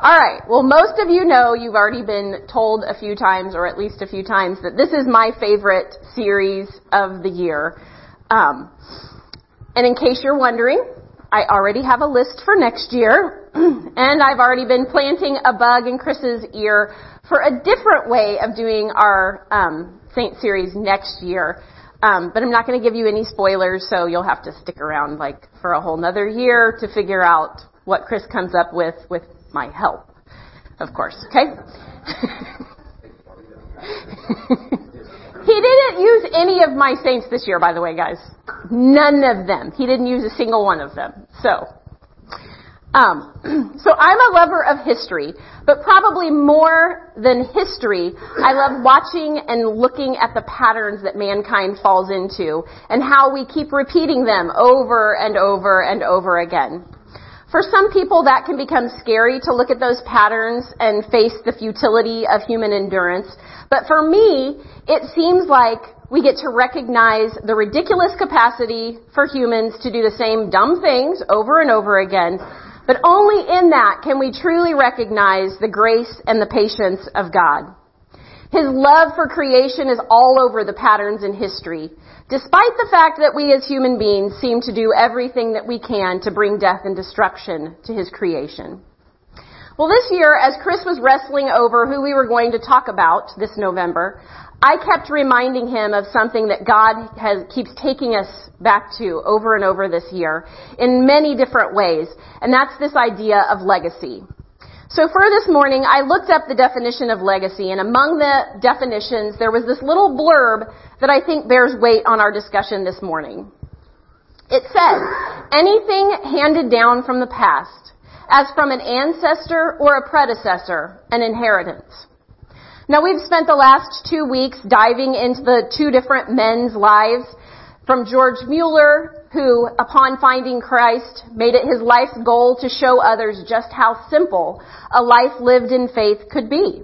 Alright, well most of you know, you've already been told a few times, or at least a few times, that this is my favorite series of the year. Um, and in case you're wondering, I already have a list for next year, and I've already been planting a bug in Chris's ear for a different way of doing our um, Saint series next year. Um, but I'm not going to give you any spoilers, so you'll have to stick around like for a whole nother year to figure out what Chris comes up with with my help, of course. Okay. he didn't use any of my saints this year, by the way, guys. None of them. He didn't use a single one of them. So, um, so I'm a lover of history, but probably more than history, I love watching and looking at the patterns that mankind falls into and how we keep repeating them over and over and over again. For some people that can become scary to look at those patterns and face the futility of human endurance. But for me, it seems like we get to recognize the ridiculous capacity for humans to do the same dumb things over and over again but only in that can we truly recognize the grace and the patience of God. His love for creation is all over the patterns in history, despite the fact that we as human beings seem to do everything that we can to bring death and destruction to his creation. Well, this year, as Chris was wrestling over who we were going to talk about this November, I kept reminding him of something that God has, keeps taking us back to over and over this year in many different ways, and that's this idea of legacy. So for this morning, I looked up the definition of legacy, and among the definitions, there was this little blurb that I think bears weight on our discussion this morning. It says, anything handed down from the past, as from an ancestor or a predecessor, an inheritance. Now we've spent the last two weeks diving into the two different men's lives from George Mueller, who upon finding Christ made it his life's goal to show others just how simple a life lived in faith could be.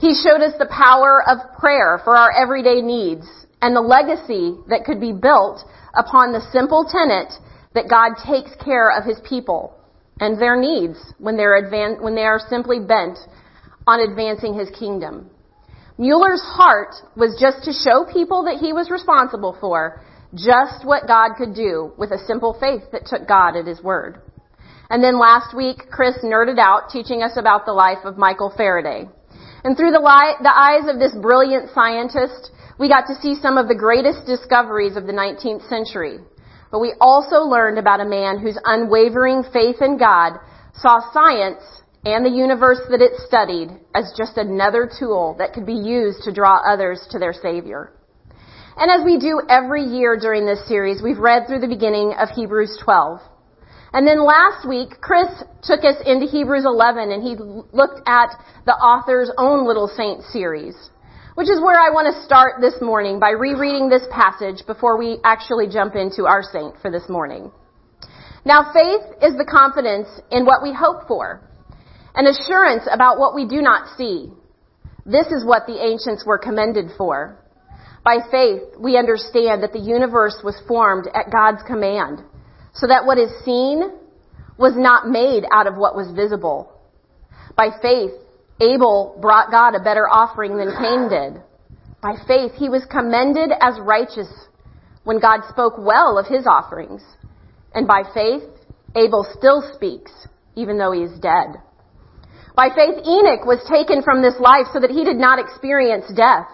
He showed us the power of prayer for our everyday needs and the legacy that could be built upon the simple tenet that God takes care of his people and their needs when advan- when they are simply bent on advancing his kingdom. Mueller's heart was just to show people that he was responsible for just what God could do with a simple faith that took God at his word. And then last week, Chris nerded out teaching us about the life of Michael Faraday. And through the, li- the eyes of this brilliant scientist, we got to see some of the greatest discoveries of the 19th century. But we also learned about a man whose unwavering faith in God saw science and the universe that it studied as just another tool that could be used to draw others to their Savior. And as we do every year during this series, we've read through the beginning of Hebrews 12. And then last week, Chris took us into Hebrews 11 and he looked at the author's own little saint series, which is where I want to start this morning by rereading this passage before we actually jump into our saint for this morning. Now faith is the confidence in what we hope for an assurance about what we do not see. This is what the ancients were commended for. By faith, we understand that the universe was formed at God's command, so that what is seen was not made out of what was visible. By faith, Abel brought God a better offering than Cain did. By faith, he was commended as righteous when God spoke well of his offerings. And by faith, Abel still speaks, even though he is dead. By faith, Enoch was taken from this life so that he did not experience death.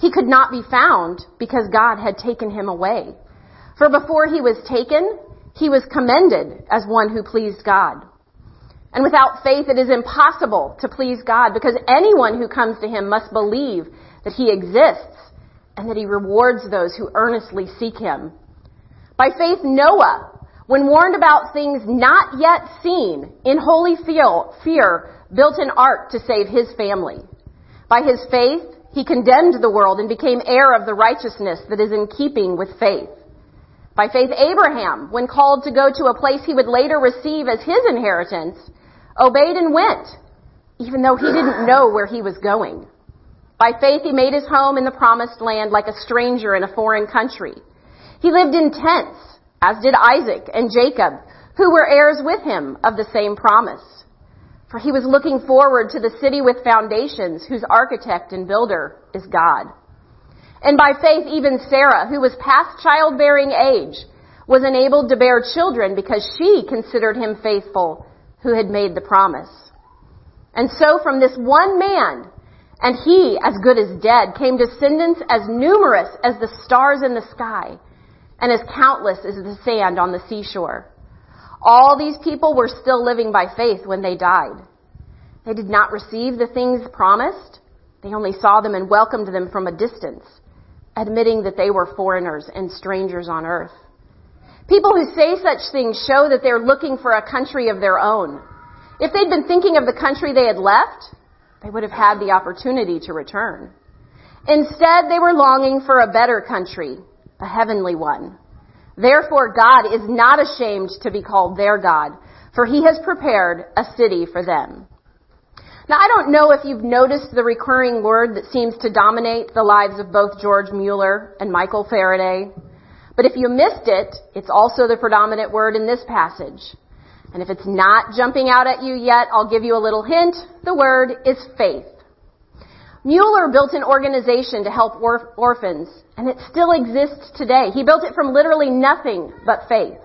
He could not be found because God had taken him away. For before he was taken, he was commended as one who pleased God. And without faith, it is impossible to please God because anyone who comes to him must believe that he exists and that he rewards those who earnestly seek him. By faith, Noah, when warned about things not yet seen, in holy fear, built an ark to save his family. By his faith, he condemned the world and became heir of the righteousness that is in keeping with faith. By faith, Abraham, when called to go to a place he would later receive as his inheritance, obeyed and went, even though he didn't know where he was going. By faith, he made his home in the promised land like a stranger in a foreign country. He lived in tents, as did Isaac and Jacob, who were heirs with him of the same promise. For he was looking forward to the city with foundations, whose architect and builder is God. And by faith, even Sarah, who was past childbearing age, was enabled to bear children because she considered him faithful who had made the promise. And so from this one man, and he, as good as dead, came descendants as numerous as the stars in the sky, and as countless as the sand on the seashore. All these people were still living by faith when they died. They did not receive the things promised. They only saw them and welcomed them from a distance, admitting that they were foreigners and strangers on earth. People who say such things show that they're looking for a country of their own. If they'd been thinking of the country they had left, they would have had the opportunity to return. Instead, they were longing for a better country, a heavenly one. Therefore, God is not ashamed to be called their God, for he has prepared a city for them. Now, I don't know if you've noticed the recurring word that seems to dominate the lives of both George Mueller and Michael Faraday. But if you missed it, it's also the predominant word in this passage. And if it's not jumping out at you yet, I'll give you a little hint. The word is faith. Mueller built an organization to help orf- orphans, and it still exists today. He built it from literally nothing but faith.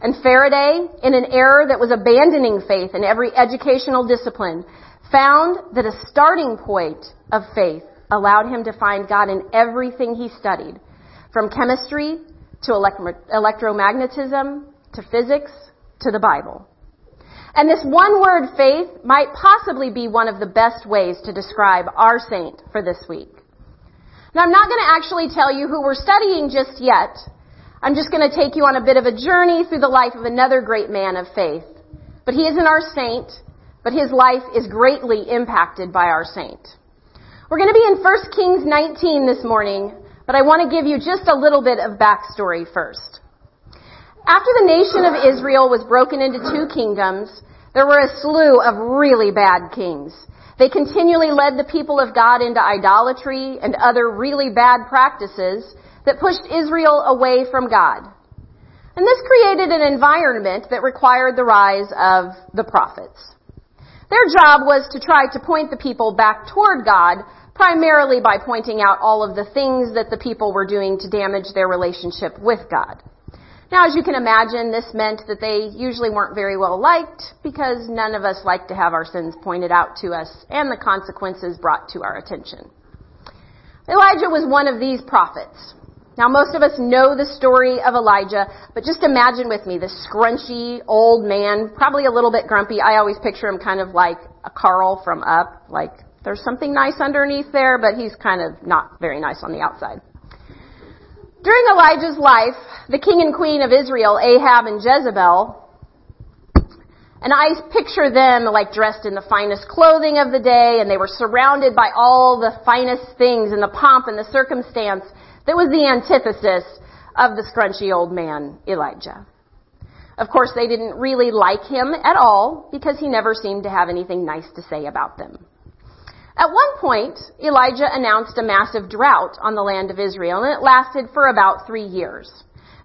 And Faraday, in an era that was abandoning faith in every educational discipline, found that a starting point of faith allowed him to find God in everything he studied, from chemistry to elect- electromagnetism to physics to the Bible. And this one word faith might possibly be one of the best ways to describe our saint for this week. Now I'm not going to actually tell you who we're studying just yet. I'm just going to take you on a bit of a journey through the life of another great man of faith. But he isn't our saint, but his life is greatly impacted by our saint. We're going to be in 1 Kings 19 this morning, but I want to give you just a little bit of backstory first. After the nation of Israel was broken into two kingdoms, there were a slew of really bad kings. They continually led the people of God into idolatry and other really bad practices that pushed Israel away from God. And this created an environment that required the rise of the prophets. Their job was to try to point the people back toward God, primarily by pointing out all of the things that the people were doing to damage their relationship with God. Now, as you can imagine, this meant that they usually weren't very well liked because none of us like to have our sins pointed out to us and the consequences brought to our attention. Elijah was one of these prophets. Now, most of us know the story of Elijah, but just imagine with me this scrunchy old man, probably a little bit grumpy. I always picture him kind of like a Carl from Up, like there's something nice underneath there, but he's kind of not very nice on the outside. During Elijah's life, the king and queen of Israel, Ahab and Jezebel, and I picture them like dressed in the finest clothing of the day and they were surrounded by all the finest things and the pomp and the circumstance that was the antithesis of the scrunchy old man, Elijah. Of course, they didn't really like him at all because he never seemed to have anything nice to say about them. At one point, Elijah announced a massive drought on the land of Israel, and it lasted for about three years.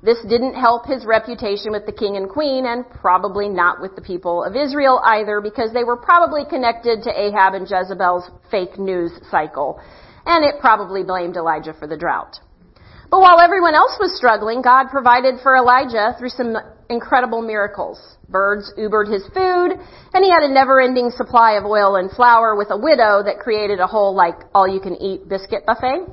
This didn't help his reputation with the king and queen, and probably not with the people of Israel either, because they were probably connected to Ahab and Jezebel's fake news cycle, and it probably blamed Elijah for the drought. But while everyone else was struggling, God provided for Elijah through some incredible miracles. Birds Ubered his food, and he had a never-ending supply of oil and flour with a widow that created a whole, like, all-you-can-eat biscuit buffet.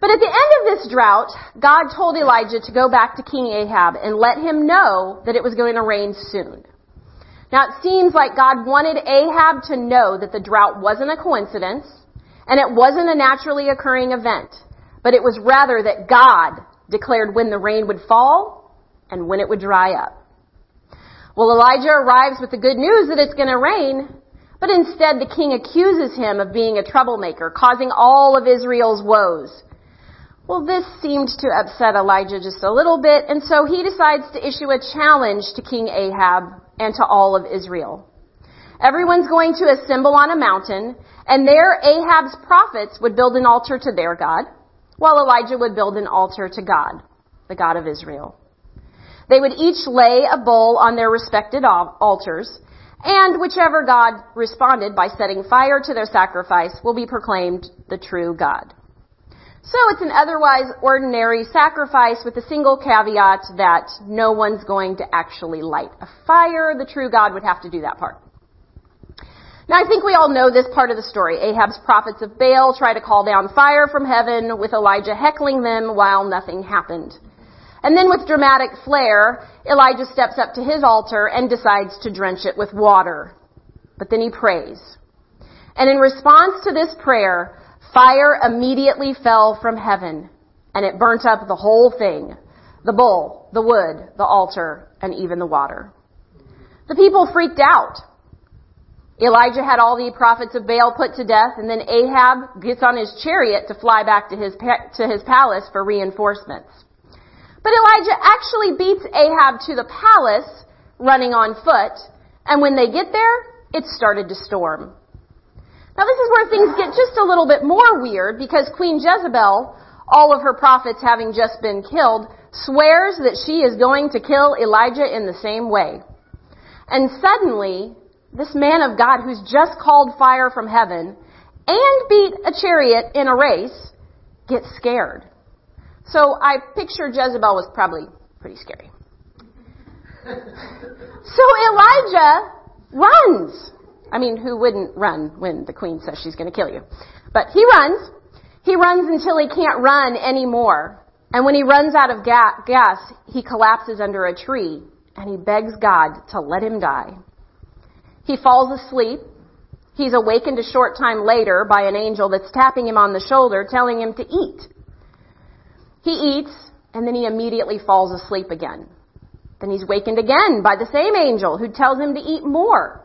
But at the end of this drought, God told Elijah to go back to King Ahab and let him know that it was going to rain soon. Now it seems like God wanted Ahab to know that the drought wasn't a coincidence, and it wasn't a naturally occurring event, but it was rather that God declared when the rain would fall and when it would dry up. Well, Elijah arrives with the good news that it's going to rain, but instead the king accuses him of being a troublemaker, causing all of Israel's woes. Well, this seemed to upset Elijah just a little bit, and so he decides to issue a challenge to King Ahab and to all of Israel. Everyone's going to assemble on a mountain, and there Ahab's prophets would build an altar to their God, while Elijah would build an altar to God, the God of Israel. They would each lay a bull on their respected altars, And whichever God responded by setting fire to their sacrifice will be proclaimed the true God. So it's an otherwise ordinary sacrifice with a single caveat that no one's going to actually light a fire. The true God would have to do that part. Now I think we all know this part of the story. Ahab's prophets of Baal try to call down fire from heaven with Elijah heckling them while nothing happened. And then with dramatic flair, Elijah steps up to his altar and decides to drench it with water. But then he prays. And in response to this prayer, fire immediately fell from heaven and it burnt up the whole thing. The bull, the wood, the altar, and even the water. The people freaked out. Elijah had all the prophets of Baal put to death, and then Ahab gets on his chariot to fly back to his, to his palace for reinforcements. But Elijah actually beats Ahab to the palace running on foot, and when they get there, it started to storm. Now this is where things get just a little bit more weird because Queen Jezebel, all of her prophets having just been killed, swears that she is going to kill Elijah in the same way. And suddenly, this man of God who's just called fire from heaven and beat a chariot in a race gets scared. So I picture Jezebel was probably pretty scary. so Elijah runs. I mean, who wouldn't run when the queen says she's going to kill you? But he runs. He runs until he can't run anymore. And when he runs out of ga- gas, he collapses under a tree and he begs God to let him die. He falls asleep. He's awakened a short time later by an angel that's tapping him on the shoulder telling him to eat. He eats, and then he immediately falls asleep again. Then he's wakened again by the same angel who tells him to eat more.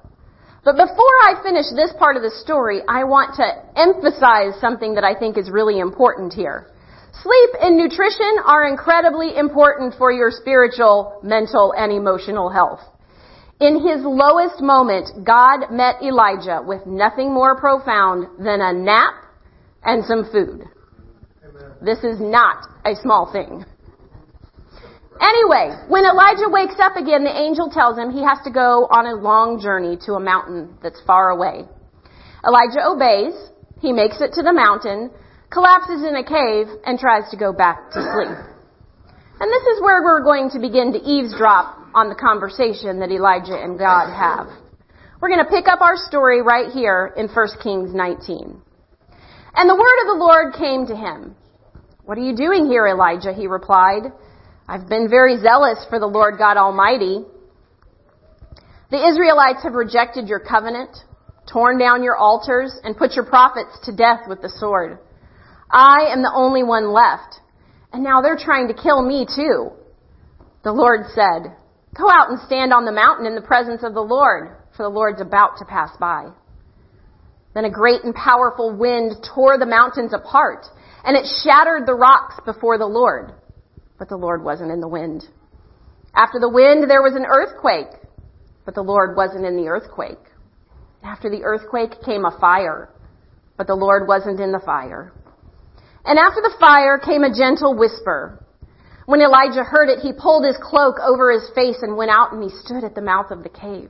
But before I finish this part of the story, I want to emphasize something that I think is really important here. Sleep and nutrition are incredibly important for your spiritual, mental, and emotional health. In his lowest moment, God met Elijah with nothing more profound than a nap and some food. This is not a small thing. Anyway, when Elijah wakes up again, the angel tells him he has to go on a long journey to a mountain that's far away. Elijah obeys. He makes it to the mountain, collapses in a cave, and tries to go back to sleep. And this is where we're going to begin to eavesdrop on the conversation that Elijah and God have. We're going to pick up our story right here in 1 Kings 19. And the word of the Lord came to him. What are you doing here, Elijah? He replied. I've been very zealous for the Lord God Almighty. The Israelites have rejected your covenant, torn down your altars, and put your prophets to death with the sword. I am the only one left, and now they're trying to kill me too. The Lord said, Go out and stand on the mountain in the presence of the Lord, for the Lord's about to pass by. Then a great and powerful wind tore the mountains apart and it shattered the rocks before the Lord. But the Lord wasn't in the wind. After the wind, there was an earthquake, but the Lord wasn't in the earthquake. After the earthquake came a fire, but the Lord wasn't in the fire. And after the fire came a gentle whisper. When Elijah heard it, he pulled his cloak over his face and went out and he stood at the mouth of the cave.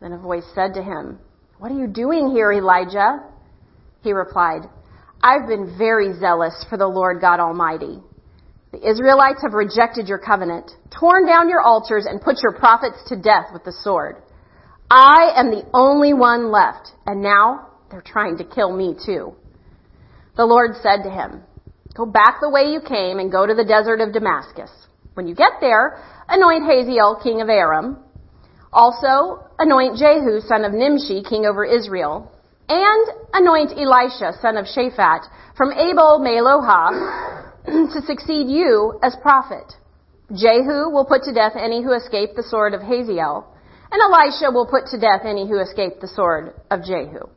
Then a voice said to him, What are you doing here, Elijah? He replied, I've been very zealous for the Lord God Almighty. The Israelites have rejected your covenant, torn down your altars, and put your prophets to death with the sword. I am the only one left, and now they're trying to kill me too. The Lord said to him, Go back the way you came and go to the desert of Damascus. When you get there, anoint Hazael, king of Aram. Also, anoint Jehu, son of Nimshi, king over Israel and anoint Elisha, son of Shaphat, from Abel Meholah, to succeed you as prophet. Jehu will put to death any who escape the sword of Hazael, and Elisha will put to death any who escape the sword of Jehu.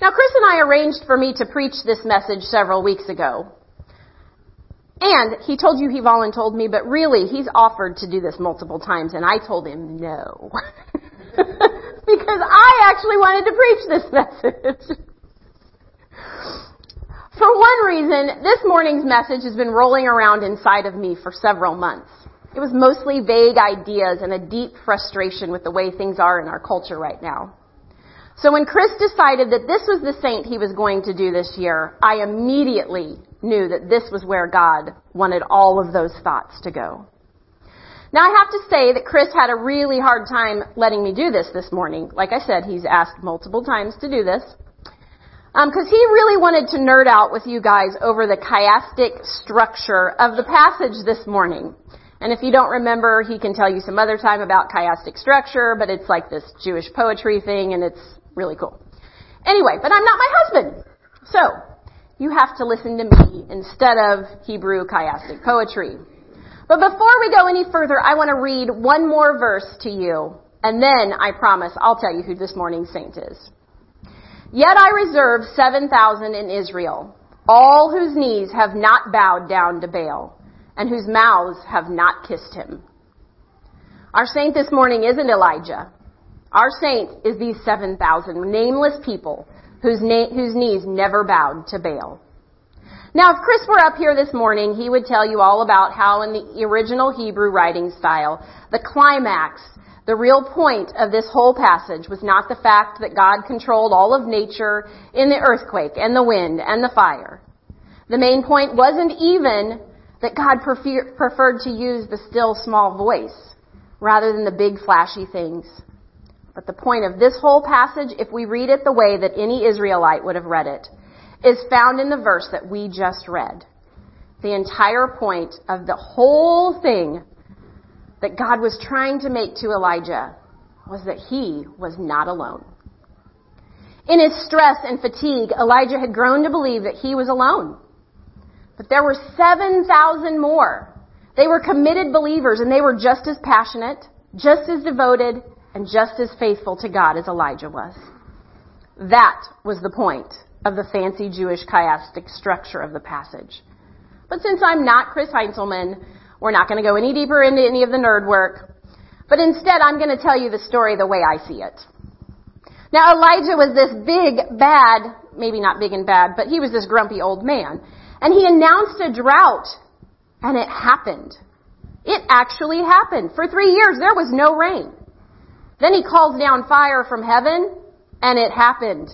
Now, Chris and I arranged for me to preach this message several weeks ago. And he told you he voluntold me, but really he's offered to do this multiple times, and I told him no. because I actually wanted to preach this message. For one reason, this morning's message has been rolling around inside of me for several months. It was mostly vague ideas and a deep frustration with the way things are in our culture right now. So when Chris decided that this was the saint he was going to do this year, I immediately knew that this was where God wanted all of those thoughts to go. Now I have to say that Chris had a really hard time letting me do this this morning. Like I said, he's asked multiple times to do this. Because um, he really wanted to nerd out with you guys over the chiastic structure of the passage this morning. And if you don't remember, he can tell you some other time about chiastic structure, but it's like this Jewish poetry thing and it's really cool. Anyway, but I'm not my husband. So, you have to listen to me instead of Hebrew chiastic poetry. But before we go any further, I want to read one more verse to you, and then I promise I'll tell you who this morning's saint is. Yet I reserve 7,000 in Israel, all whose knees have not bowed down to Baal, and whose mouths have not kissed him. Our saint this morning isn't Elijah. Our saint is these 7,000 nameless people whose, na- whose knees never bowed to Baal. Now, if Chris were up here this morning, he would tell you all about how in the original Hebrew writing style, the climax, the real point of this whole passage was not the fact that God controlled all of nature in the earthquake and the wind and the fire. The main point wasn't even that God prefer- preferred to use the still small voice rather than the big flashy things. But the point of this whole passage, if we read it the way that any Israelite would have read it, is found in the verse that we just read. The entire point of the whole thing that God was trying to make to Elijah was that he was not alone. In his stress and fatigue, Elijah had grown to believe that he was alone. But there were 7,000 more. They were committed believers and they were just as passionate, just as devoted, and just as faithful to God as Elijah was. That was the point of the fancy Jewish chiastic structure of the passage. But since I'm not Chris Heinzelman, we're not going to go any deeper into any of the nerd work. But instead, I'm going to tell you the story the way I see it. Now, Elijah was this big, bad, maybe not big and bad, but he was this grumpy old man. And he announced a drought. And it happened. It actually happened. For three years, there was no rain. Then he calls down fire from heaven, and it happened.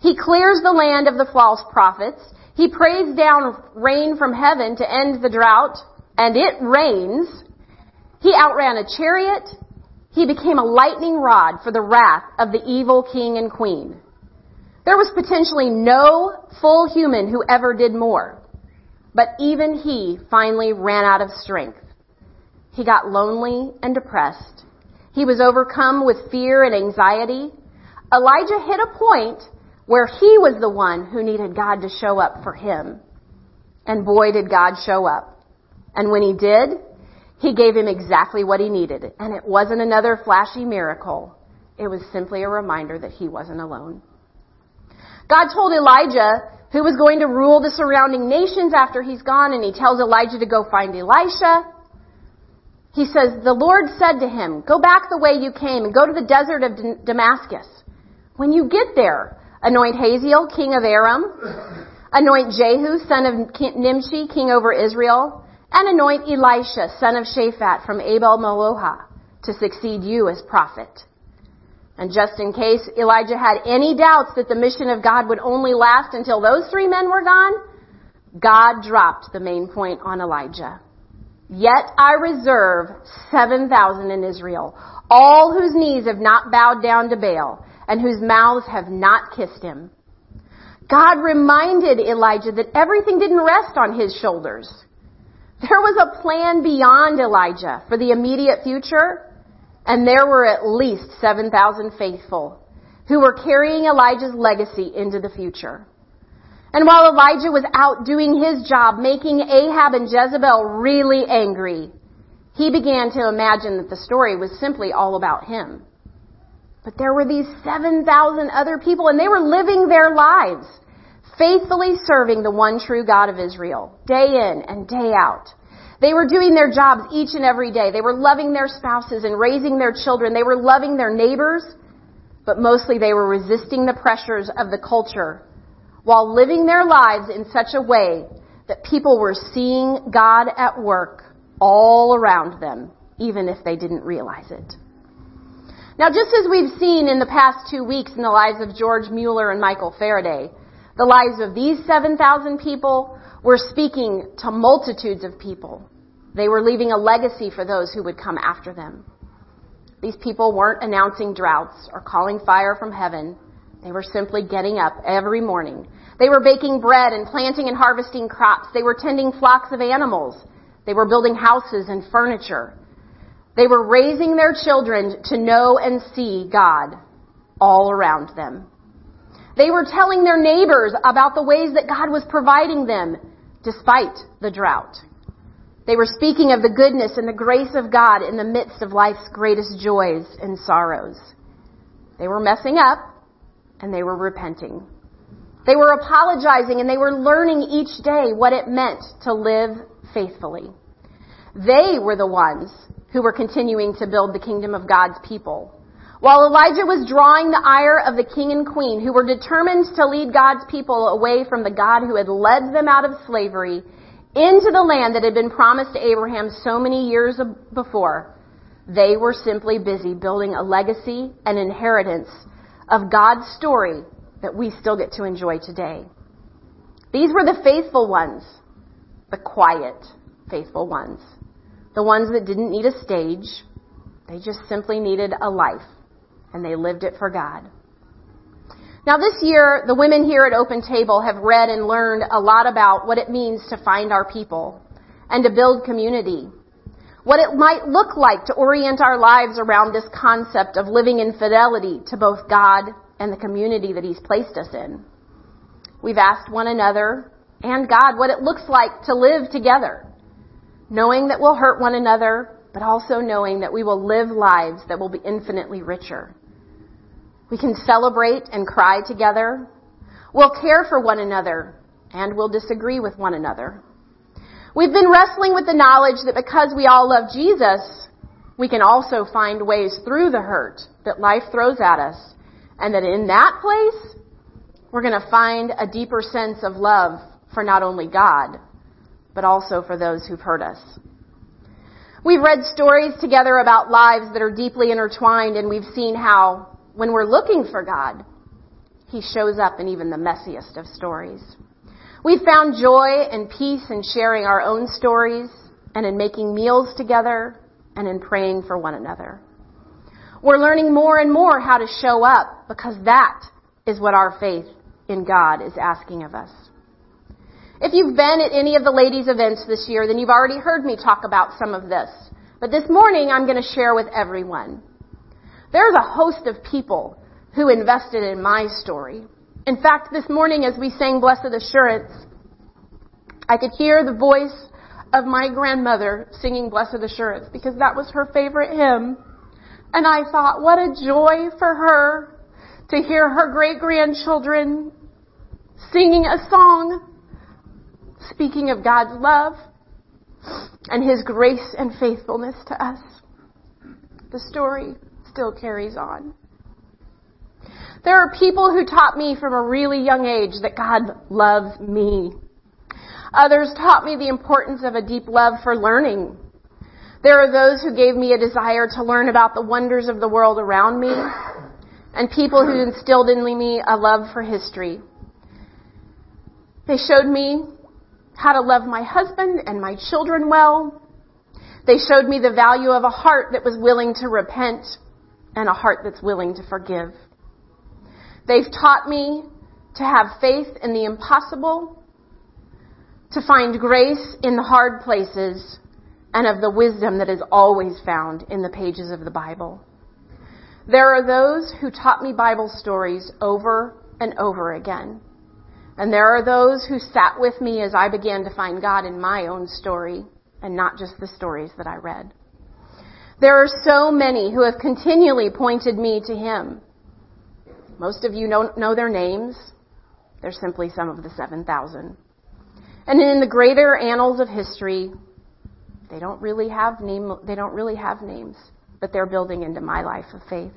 He clears the land of the false prophets. He prays down rain from heaven to end the drought, and it rains. He outran a chariot. He became a lightning rod for the wrath of the evil king and queen. There was potentially no full human who ever did more. But even he finally ran out of strength. He got lonely and depressed. He was overcome with fear and anxiety. Elijah hit a point where he was the one who needed God to show up for him. And boy, did God show up. And when he did, he gave him exactly what he needed. And it wasn't another flashy miracle. It was simply a reminder that he wasn't alone. God told Elijah who was going to rule the surrounding nations after he's gone, and he tells Elijah to go find Elisha. He says, the Lord said to him, go back the way you came and go to the desert of Damascus. When you get there, Anoint Hazael, king of Aram. Anoint Jehu, son of Nimshi, king over Israel. And anoint Elisha, son of Shaphat from Abel Meholah, to succeed you as prophet. And just in case Elijah had any doubts that the mission of God would only last until those three men were gone, God dropped the main point on Elijah. Yet I reserve 7,000 in Israel, all whose knees have not bowed down to Baal, and whose mouths have not kissed him. God reminded Elijah that everything didn't rest on his shoulders. There was a plan beyond Elijah for the immediate future, and there were at least 7,000 faithful who were carrying Elijah's legacy into the future. And while Elijah was out doing his job, making Ahab and Jezebel really angry, he began to imagine that the story was simply all about him. But there were these 7,000 other people and they were living their lives, faithfully serving the one true God of Israel, day in and day out. They were doing their jobs each and every day. They were loving their spouses and raising their children. They were loving their neighbors, but mostly they were resisting the pressures of the culture while living their lives in such a way that people were seeing God at work all around them, even if they didn't realize it. Now, just as we've seen in the past two weeks in the lives of George Mueller and Michael Faraday, the lives of these 7,000 people were speaking to multitudes of people. They were leaving a legacy for those who would come after them. These people weren't announcing droughts or calling fire from heaven. They were simply getting up every morning. They were baking bread and planting and harvesting crops. They were tending flocks of animals. They were building houses and furniture. They were raising their children to know and see God all around them. They were telling their neighbors about the ways that God was providing them despite the drought. They were speaking of the goodness and the grace of God in the midst of life's greatest joys and sorrows. They were messing up and they were repenting. They were apologizing and they were learning each day what it meant to live faithfully. They were the ones who were continuing to build the kingdom of God's people. While Elijah was drawing the ire of the king and queen who were determined to lead God's people away from the God who had led them out of slavery into the land that had been promised to Abraham so many years before, they were simply busy building a legacy and inheritance of God's story that we still get to enjoy today. These were the faithful ones, the quiet, faithful ones, the ones that didn't need a stage. They just simply needed a life, and they lived it for God. Now this year, the women here at Open Table have read and learned a lot about what it means to find our people and to build community. What it might look like to orient our lives around this concept of living in fidelity to both God and the community that He's placed us in. We've asked one another and God what it looks like to live together, knowing that we'll hurt one another, but also knowing that we will live lives that will be infinitely richer. We can celebrate and cry together. We'll care for one another and we'll disagree with one another. We've been wrestling with the knowledge that because we all love Jesus, we can also find ways through the hurt that life throws at us and that in that place, we're going to find a deeper sense of love for not only God, but also for those who've hurt us. We've read stories together about lives that are deeply intertwined and we've seen how when we're looking for God, He shows up in even the messiest of stories. We've found joy and peace in sharing our own stories and in making meals together and in praying for one another. We're learning more and more how to show up because that is what our faith in God is asking of us. If you've been at any of the ladies' events this year, then you've already heard me talk about some of this. But this morning, I'm going to share with everyone. There's a host of people who invested in my story. In fact, this morning as we sang Blessed Assurance, I could hear the voice of my grandmother singing Blessed Assurance because that was her favorite hymn. And I thought, what a joy for her to hear her great grandchildren singing a song speaking of God's love and His grace and faithfulness to us. The story still carries on. There are people who taught me from a really young age that God loves me. Others taught me the importance of a deep love for learning. There are those who gave me a desire to learn about the wonders of the world around me, and people who instilled in me a love for history. They showed me how to love my husband and my children well. They showed me the value of a heart that was willing to repent and a heart that's willing to forgive. They've taught me to have faith in the impossible, to find grace in the hard places, and of the wisdom that is always found in the pages of the Bible. There are those who taught me Bible stories over and over again. And there are those who sat with me as I began to find God in my own story and not just the stories that I read. There are so many who have continually pointed me to Him. Most of you don't know their names. They're simply some of the 7,000. And in the greater annals of history, they don't really have name, they don't really have names, but they're building into my life of faith.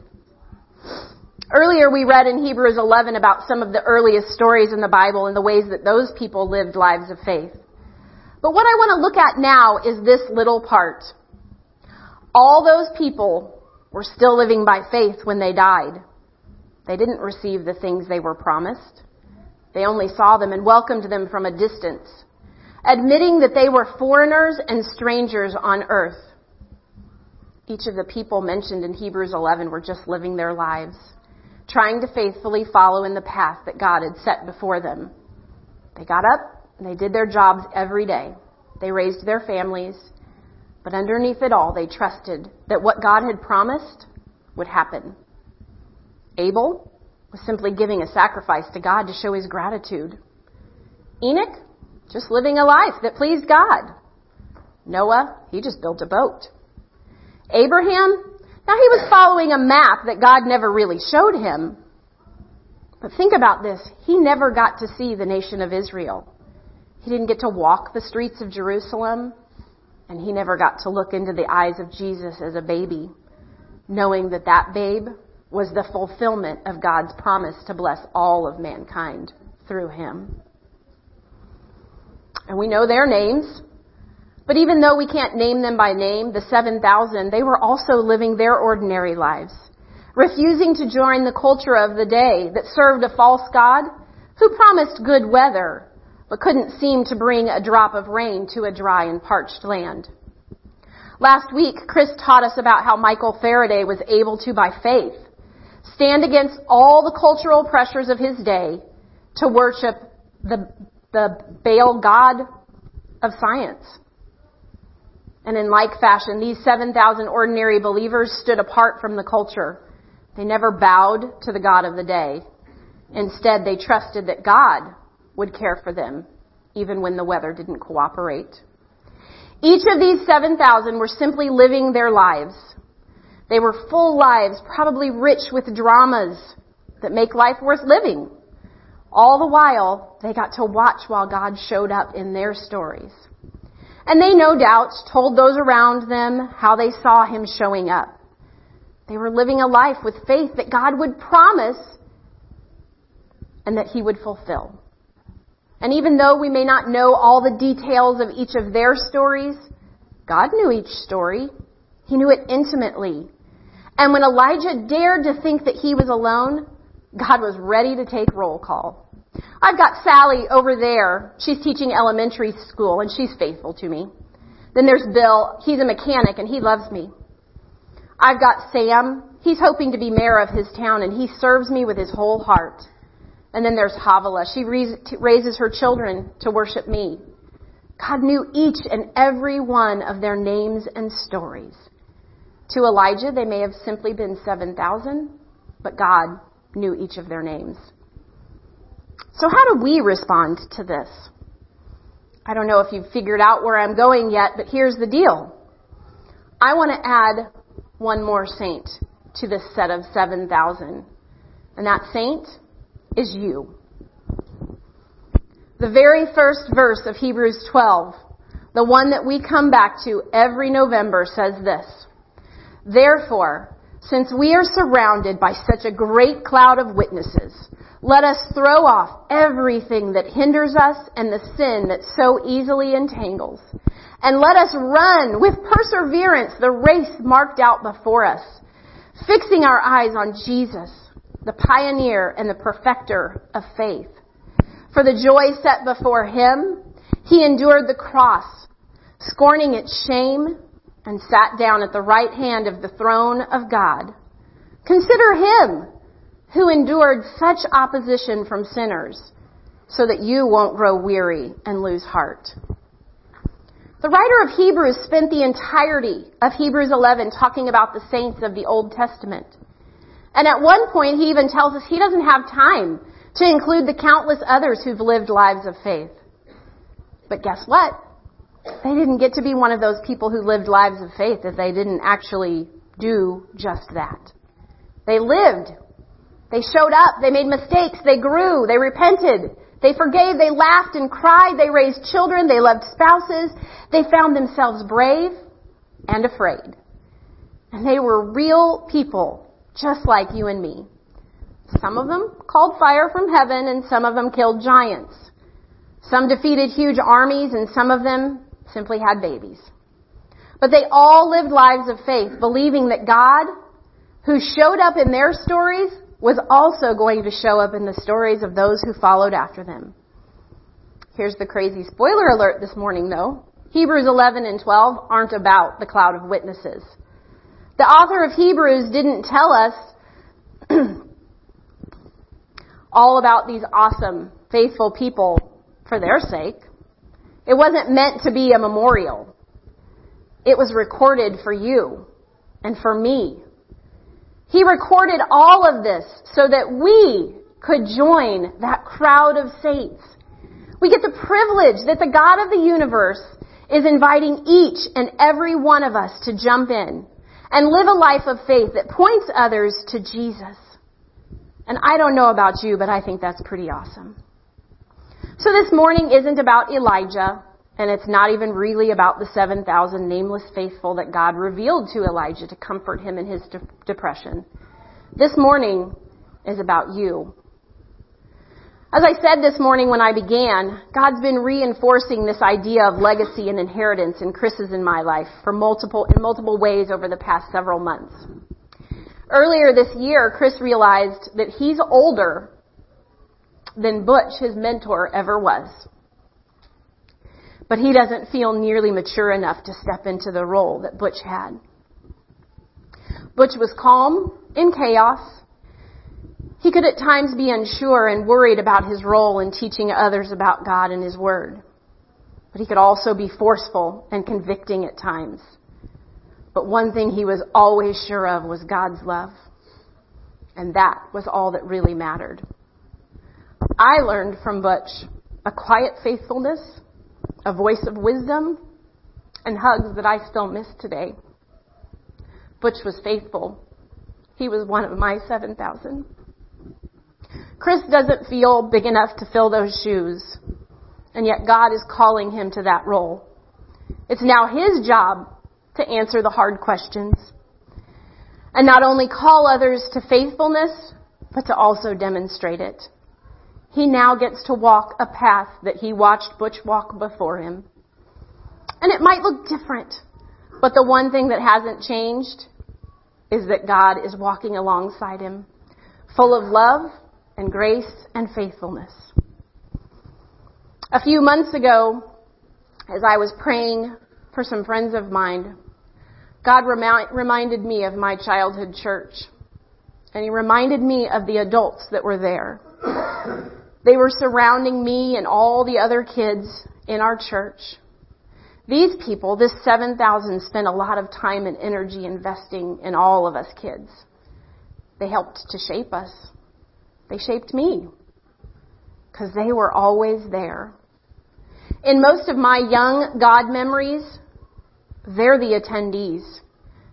Earlier we read in Hebrews 11 about some of the earliest stories in the Bible and the ways that those people lived lives of faith. But what I want to look at now is this little part. All those people were still living by faith when they died. They didn't receive the things they were promised. They only saw them and welcomed them from a distance, admitting that they were foreigners and strangers on earth. Each of the people mentioned in Hebrews 11 were just living their lives, trying to faithfully follow in the path that God had set before them. They got up and they did their jobs every day. They raised their families, but underneath it all, they trusted that what God had promised would happen. Abel was simply giving a sacrifice to God to show his gratitude. Enoch, just living a life that pleased God. Noah, he just built a boat. Abraham, now he was following a map that God never really showed him. But think about this. He never got to see the nation of Israel. He didn't get to walk the streets of Jerusalem, and he never got to look into the eyes of Jesus as a baby, knowing that that babe was the fulfillment of God's promise to bless all of mankind through him. And we know their names. But even though we can't name them by name, the 7,000, they were also living their ordinary lives, refusing to join the culture of the day that served a false God who promised good weather, but couldn't seem to bring a drop of rain to a dry and parched land. Last week, Chris taught us about how Michael Faraday was able to, by faith, stand against all the cultural pressures of his day to worship the, the Baal God of science. And in like fashion, these 7,000 ordinary believers stood apart from the culture. They never bowed to the God of the day. Instead, they trusted that God would care for them, even when the weather didn't cooperate. Each of these 7,000 were simply living their lives they were full lives, probably rich with dramas that make life worth living. All the while, they got to watch while God showed up in their stories. And they no doubt told those around them how they saw him showing up. They were living a life with faith that God would promise and that he would fulfill. And even though we may not know all the details of each of their stories, God knew each story. He knew it intimately. And when Elijah dared to think that he was alone, God was ready to take roll call. I've got Sally over there. She's teaching elementary school and she's faithful to me. Then there's Bill. He's a mechanic and he loves me. I've got Sam. He's hoping to be mayor of his town and he serves me with his whole heart. And then there's Havilah. She raises her children to worship me. God knew each and every one of their names and stories. To Elijah, they may have simply been 7,000, but God knew each of their names. So how do we respond to this? I don't know if you've figured out where I'm going yet, but here's the deal. I want to add one more saint to this set of 7,000. And that saint is you. The very first verse of Hebrews 12, the one that we come back to every November says this. Therefore, since we are surrounded by such a great cloud of witnesses, let us throw off everything that hinders us and the sin that so easily entangles. And let us run with perseverance the race marked out before us, fixing our eyes on Jesus, the pioneer and the perfecter of faith. For the joy set before him, he endured the cross, scorning its shame, and sat down at the right hand of the throne of God. Consider him who endured such opposition from sinners so that you won't grow weary and lose heart. The writer of Hebrews spent the entirety of Hebrews 11 talking about the saints of the Old Testament. And at one point he even tells us he doesn't have time to include the countless others who've lived lives of faith. But guess what? They didn't get to be one of those people who lived lives of faith if they didn't actually do just that. They lived. They showed up. They made mistakes. They grew. They repented. They forgave. They laughed and cried. They raised children. They loved spouses. They found themselves brave and afraid. And they were real people, just like you and me. Some of them called fire from heaven and some of them killed giants. Some defeated huge armies and some of them simply had babies. But they all lived lives of faith, believing that God, who showed up in their stories, was also going to show up in the stories of those who followed after them. Here's the crazy spoiler alert this morning though. Hebrews 11 and 12 aren't about the cloud of witnesses. The author of Hebrews didn't tell us all about these awesome, faithful people for their sake. It wasn't meant to be a memorial. It was recorded for you and for me. He recorded all of this so that we could join that crowd of saints. We get the privilege that the God of the universe is inviting each and every one of us to jump in and live a life of faith that points others to Jesus. And I don't know about you, but I think that's pretty awesome. So this morning isn't about Elijah, and it's not even really about the 7,000 nameless faithful that God revealed to Elijah to comfort him in his de- depression. This morning is about you. As I said this morning when I began, God's been reinforcing this idea of legacy and inheritance in Chris's in my life for multiple, in multiple ways over the past several months. Earlier this year, Chris realized that he's older than Butch, his mentor, ever was. But he doesn't feel nearly mature enough to step into the role that Butch had. Butch was calm in chaos he could at times be unsure and worried about his role in teaching others about God and His Word. But he could also be forceful and convicting at times. But one thing he was always sure of was God's love. And that was all that really mattered. I learned from Butch a quiet faithfulness, a voice of wisdom, and hugs that I still miss today. Butch was faithful. He was one of my 7,000. Chris doesn't feel big enough to fill those shoes, and yet God is calling him to that role. It's now his job to answer the hard questions and not only call others to faithfulness, but to also demonstrate it. He now gets to walk a path that he watched Butch walk before him. And it might look different, but the one thing that hasn't changed is that God is walking alongside him, full of love and grace and faithfulness. A few months ago, as I was praying for some friends of mine, God reminded me of my childhood church. And He reminded me of the adults that were there. They were surrounding me and all the other kids in our church. These people, this 7,000, spent a lot of time and energy investing in all of us kids. They helped to shape us. They shaped me because they were always there. In most of my young God memories, they're the attendees.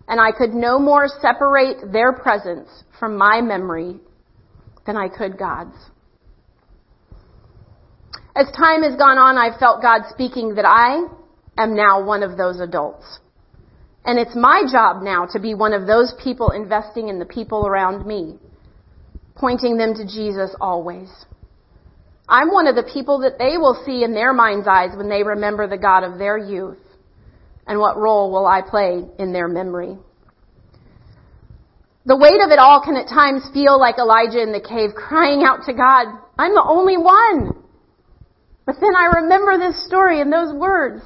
And I could no more separate their presence from my memory than I could God's. As time has gone on, I've felt God speaking that I am now one of those adults. And it's my job now to be one of those people investing in the people around me pointing them to Jesus always. I'm one of the people that they will see in their mind's eyes when they remember the God of their youth. And what role will I play in their memory? The weight of it all can at times feel like Elijah in the cave crying out to God, I'm the only one. But then I remember this story and those words.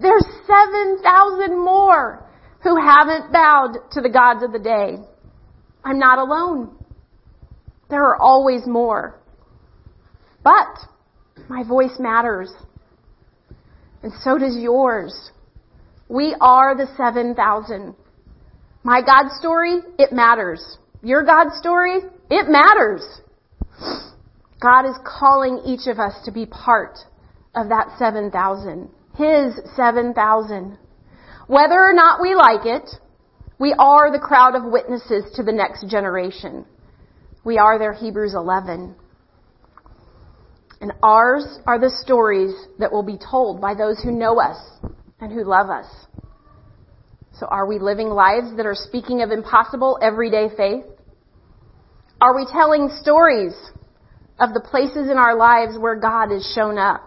There's 7,000 more who haven't bowed to the gods of the day. I'm not alone. There are always more. But my voice matters. And so does yours. We are the 7,000. My God story, it matters. Your God story, it matters. God is calling each of us to be part of that 7,000. His 7,000. Whether or not we like it, we are the crowd of witnesses to the next generation. We are their Hebrews 11. And ours are the stories that will be told by those who know us and who love us. So are we living lives that are speaking of impossible everyday faith? Are we telling stories of the places in our lives where God has shown up?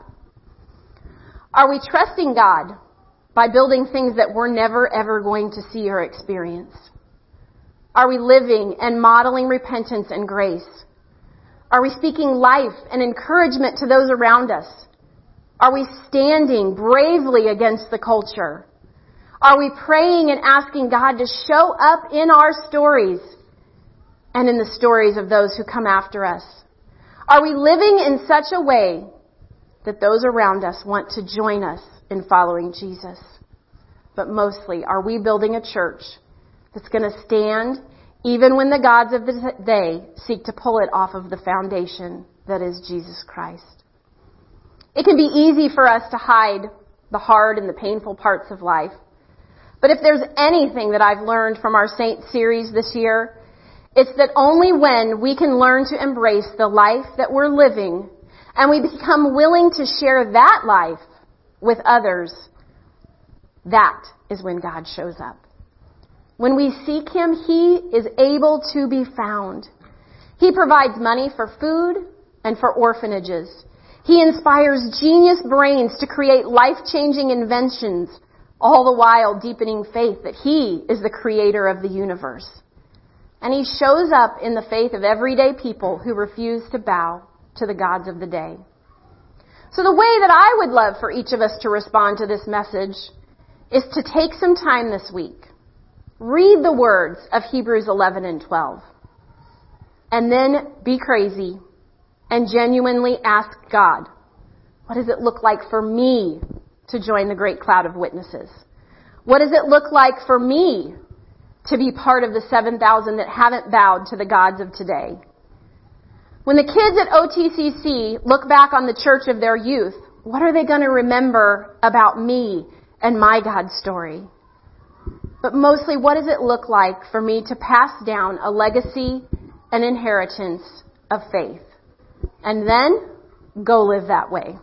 Are we trusting God by building things that we're never ever going to see or experience? Are we living and modeling repentance and grace? Are we speaking life and encouragement to those around us? Are we standing bravely against the culture? Are we praying and asking God to show up in our stories and in the stories of those who come after us? Are we living in such a way that those around us want to join us in following Jesus? But mostly, are we building a church that's going to stand even when the gods of the day seek to pull it off of the foundation that is Jesus Christ? It can be easy for us to hide the hard and the painful parts of life. But if there's anything that I've learned from our Saint series this year, it's that only when we can learn to embrace the life that we're living and we become willing to share that life with others, that is when God shows up. When we seek Him, He is able to be found. He provides money for food and for orphanages. He inspires genius brains to create life-changing inventions, all the while deepening faith that He is the creator of the universe. And He shows up in the faith of everyday people who refuse to bow to the gods of the day. So the way that I would love for each of us to respond to this message is to take some time this week, read the words of Hebrews 11 and 12, and then be crazy and genuinely ask God, what does it look like for me to join the great cloud of witnesses? What does it look like for me to be part of the 7,000 that haven't bowed to the gods of today? When the kids at OTCC look back on the church of their youth, what are they going to remember about me and my God story? But mostly, what does it look like for me to pass down a legacy, an inheritance of faith? and then go live that way.